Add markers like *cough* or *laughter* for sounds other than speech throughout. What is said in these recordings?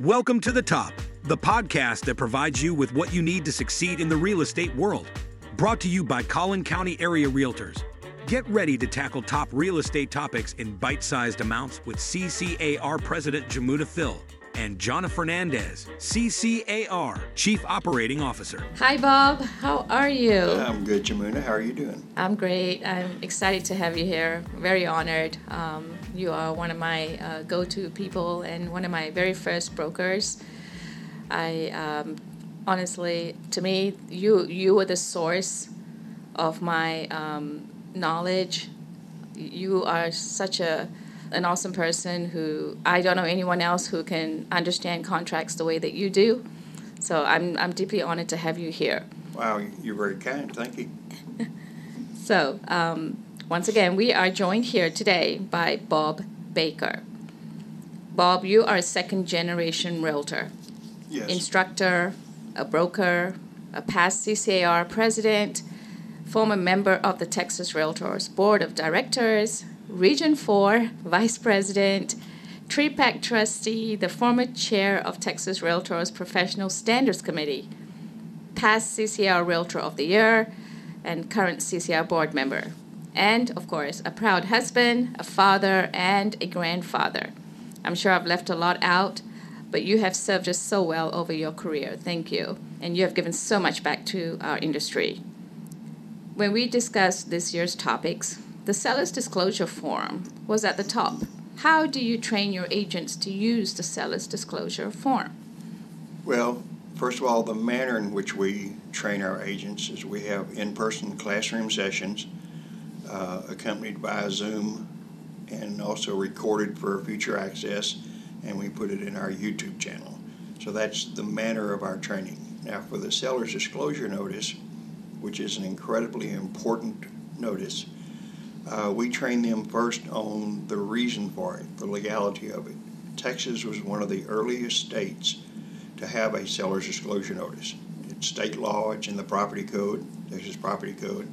Welcome to The Top, the podcast that provides you with what you need to succeed in the real estate world. Brought to you by Collin County Area Realtors. Get ready to tackle top real estate topics in bite sized amounts with CCAR President Jamuna Thill and Jonna Fernandez, CCAR Chief Operating Officer. Hi, Bob. How are you? I'm good, Jamuna. How are you doing? I'm great. I'm excited to have you here. Very honored. Um, you are one of my uh, go to people and one of my very first brokers. I um, honestly, to me, you you were the source of my um, knowledge. You are such a an awesome person who I don't know anyone else who can understand contracts the way that you do. So I'm I'm deeply honored to have you here. Wow, you're very kind. Thank you. *laughs* so um, once again, we are joined here today by Bob Baker. Bob, you are a second generation realtor, Yes. instructor, a broker, a past CCAR president, former member of the Texas Realtors Board of Directors, Region 4 vice president, TREPAC trustee, the former chair of Texas Realtors Professional Standards Committee, past CCR Realtor of the Year, and current CCR board member. And, of course, a proud husband, a father, and a grandfather. I'm sure I've left a lot out, but you have served us so well over your career. Thank you. And you have given so much back to our industry. When we discussed this year's topics, the seller's disclosure form was at the top. How do you train your agents to use the seller's disclosure form? Well, first of all, the manner in which we train our agents is we have in person classroom sessions uh, accompanied by Zoom and also recorded for future access, and we put it in our YouTube channel. So that's the manner of our training. Now, for the seller's disclosure notice, which is an incredibly important notice, uh, we train them first on the reason for it, the legality of it. Texas was one of the earliest states to have a seller's disclosure notice. It's state law, it's in the property code, Texas property code,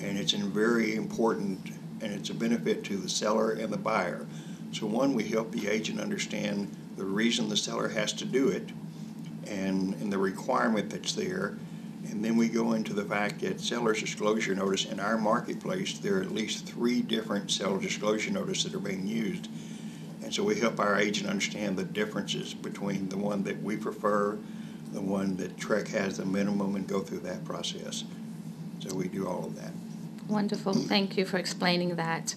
and it's very important and it's a benefit to the seller and the buyer. So one, we help the agent understand the reason the seller has to do it and, and the requirement that's there. And then we go into the fact that seller's disclosure notice in our marketplace, there are at least three different seller disclosure notices that are being used. And so we help our agent understand the differences between the one that we prefer, the one that TREC has the minimum, and go through that process. So we do all of that. Wonderful. Thank you for explaining that.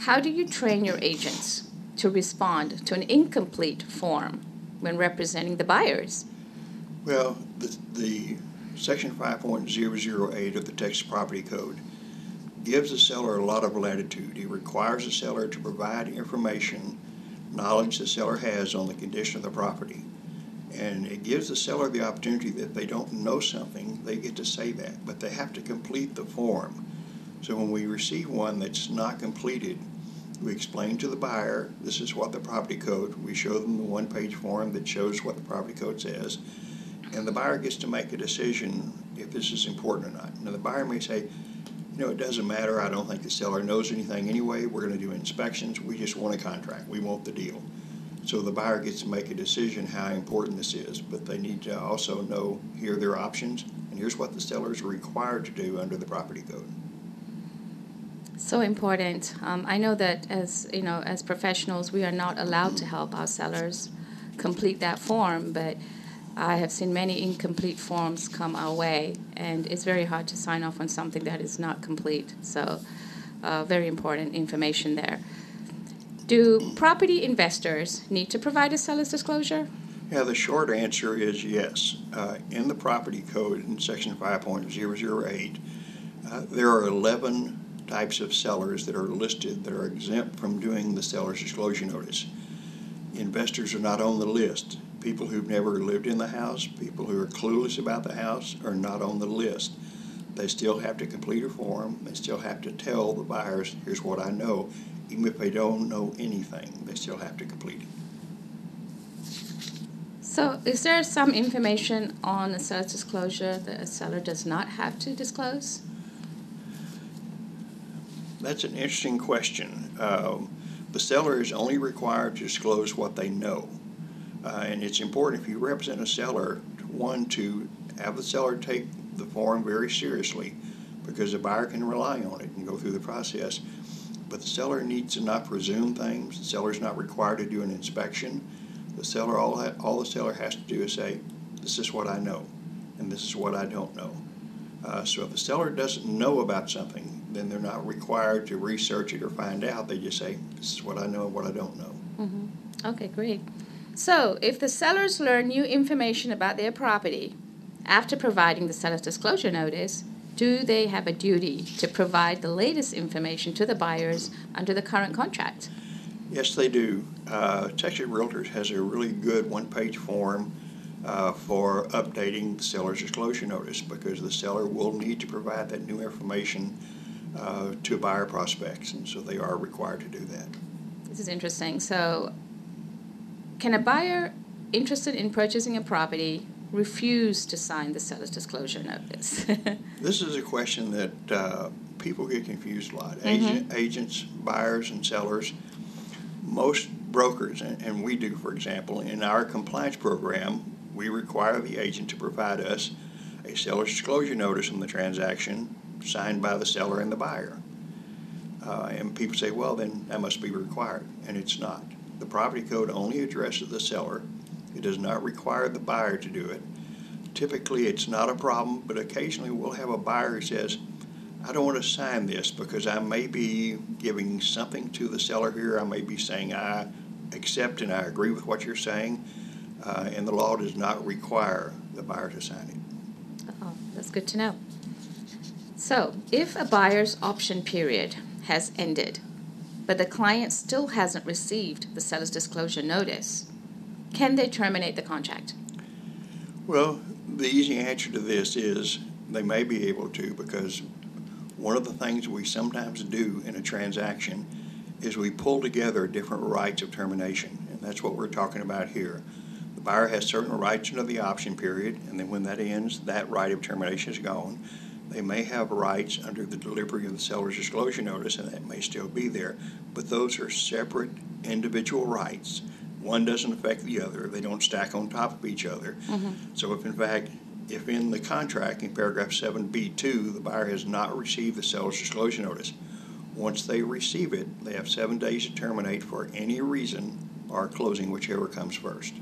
How do you train your agents to respond to an incomplete form when representing the buyers? Well, the, the section 5.008 of the Texas Property Code gives the seller a lot of latitude. It requires the seller to provide information, knowledge the seller has on the condition of the property. And it gives the seller the opportunity that if they don't know something, they get to say that, but they have to complete the form. So when we receive one that's not completed, we explain to the buyer this is what the property code, we show them the one page form that shows what the property code says, and the buyer gets to make a decision if this is important or not. Now, the buyer may say, you know, it doesn't matter, I don't think the seller knows anything anyway, we're going to do inspections, we just want a contract, we want the deal. So the buyer gets to make a decision how important this is, but they need to also know here are their options, and here's what the seller is required to do under the property code. So important. Um, I know that as you know, as professionals, we are not allowed to help our sellers complete that form, but I have seen many incomplete forms come our way, and it's very hard to sign off on something that is not complete. So, uh, very important information there. Do property investors need to provide a seller's disclosure? Yeah, the short answer is yes. Uh, in the property code in section 5.008, uh, there are 11 types of sellers that are listed that are exempt from doing the seller's disclosure notice. Investors are not on the list. People who've never lived in the house, people who are clueless about the house are not on the list. They still have to complete a form. They still have to tell the buyers, here's what I know. Even if they don't know anything, they still have to complete it. So, is there some information on a seller's disclosure that a seller does not have to disclose? That's an interesting question. Um, the seller is only required to disclose what they know. Uh, and it's important if you represent a seller, one, to have the seller take the form very seriously because the buyer can rely on it and go through the process. But the seller needs to not presume things. The seller's not required to do an inspection. The seller, all, all the seller has to do is say, this is what I know, and this is what I don't know. Uh, so if the seller doesn't know about something, then they're not required to research it or find out. They just say, this is what I know and what I don't know. Mm-hmm. Okay, great. So if the sellers learn new information about their property after providing the seller's disclosure notice, do they have a duty to provide the latest information to the buyers under the current contract? Yes, they do. Uh, Texas Realtors has a really good one page form uh, for updating the seller's disclosure notice because the seller will need to provide that new information uh, to buyer prospects, and so they are required to do that. This is interesting. So, can a buyer interested in purchasing a property refuse to sign the seller's disclosure notice? *laughs* this is a question that uh, people get confused a lot. Mm-hmm. Agents, buyers, and sellers. Most brokers, and, and we do, for example, in our compliance program, we require the agent to provide us a seller's disclosure notice on the transaction signed by the seller and the buyer. Uh, and people say, well, then that must be required, and it's not. The property code only addresses the seller. It does not require the buyer to do it. Typically, it's not a problem, but occasionally we'll have a buyer who says, I don't want to sign this because I may be giving something to the seller here. I may be saying I accept and I agree with what you're saying, uh, and the law does not require the buyer to sign it. Oh, that's good to know. So, if a buyer's option period has ended, but the client still hasn't received the seller's disclosure notice, can they terminate the contract? Well, the easy answer to this is they may be able to because one of the things we sometimes do in a transaction is we pull together different rights of termination, and that's what we're talking about here The buyer has certain rights under the option period, and then when that ends, that right of termination is gone. They may have rights under the delivery of the seller's disclosure notice, and that may still be there, but those are separate individual rights. One doesn't affect the other, they don't stack on top of each other. Mm-hmm. So, if in fact, if in the contract in paragraph 7b2 the buyer has not received the seller's disclosure notice, once they receive it, they have seven days to terminate for any reason or closing, whichever comes first.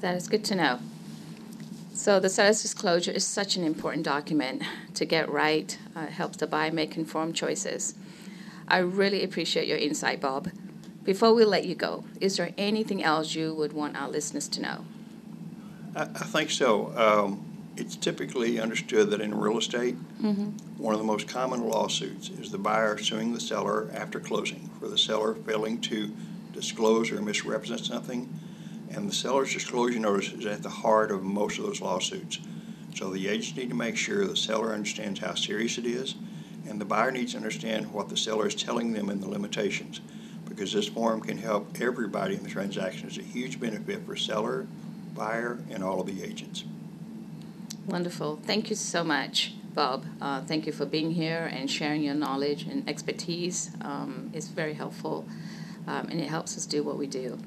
That is good to know. So the seller's disclosure is such an important document to get right. Uh, it helps the buyer make informed choices. I really appreciate your insight, Bob. Before we let you go, is there anything else you would want our listeners to know? I, I think so. Um, it's typically understood that in real estate, mm-hmm. one of the most common lawsuits is the buyer suing the seller after closing for the seller failing to disclose or misrepresent something and the seller's disclosure notice is at the heart of most of those lawsuits. So the agents need to make sure the seller understands how serious it is, and the buyer needs to understand what the seller is telling them and the limitations, because this form can help everybody in the transaction. It's a huge benefit for seller, buyer, and all of the agents. Wonderful. Thank you so much, Bob. Uh, thank you for being here and sharing your knowledge and expertise. Um, it's very helpful, um, and it helps us do what we do.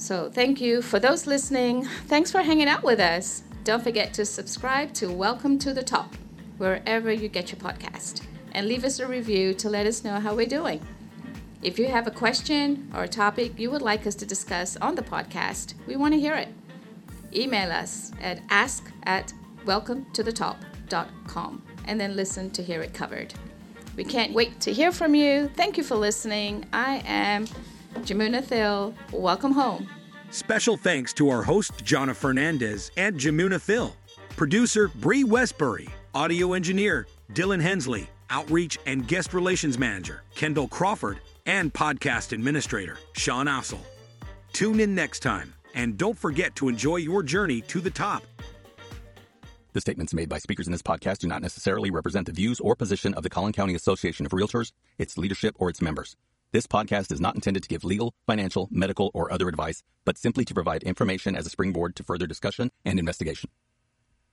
So, thank you for those listening. Thanks for hanging out with us. Don't forget to subscribe to Welcome to the Top wherever you get your podcast and leave us a review to let us know how we're doing. If you have a question or a topic you would like us to discuss on the podcast, we want to hear it. Email us at ask at welcometothetop.com and then listen to hear it covered. We can't wait to hear from you. Thank you for listening. I am Jamuna Thill, welcome home. Special thanks to our host, Jonna Fernandez and Jamuna Thill. Producer, Bree Westbury. Audio engineer, Dylan Hensley. Outreach and guest relations manager, Kendall Crawford. And podcast administrator, Sean Ossel. Tune in next time, and don't forget to enjoy your journey to the top. The statements made by speakers in this podcast do not necessarily represent the views or position of the Collin County Association of Realtors, its leadership, or its members. This podcast is not intended to give legal, financial, medical, or other advice, but simply to provide information as a springboard to further discussion and investigation.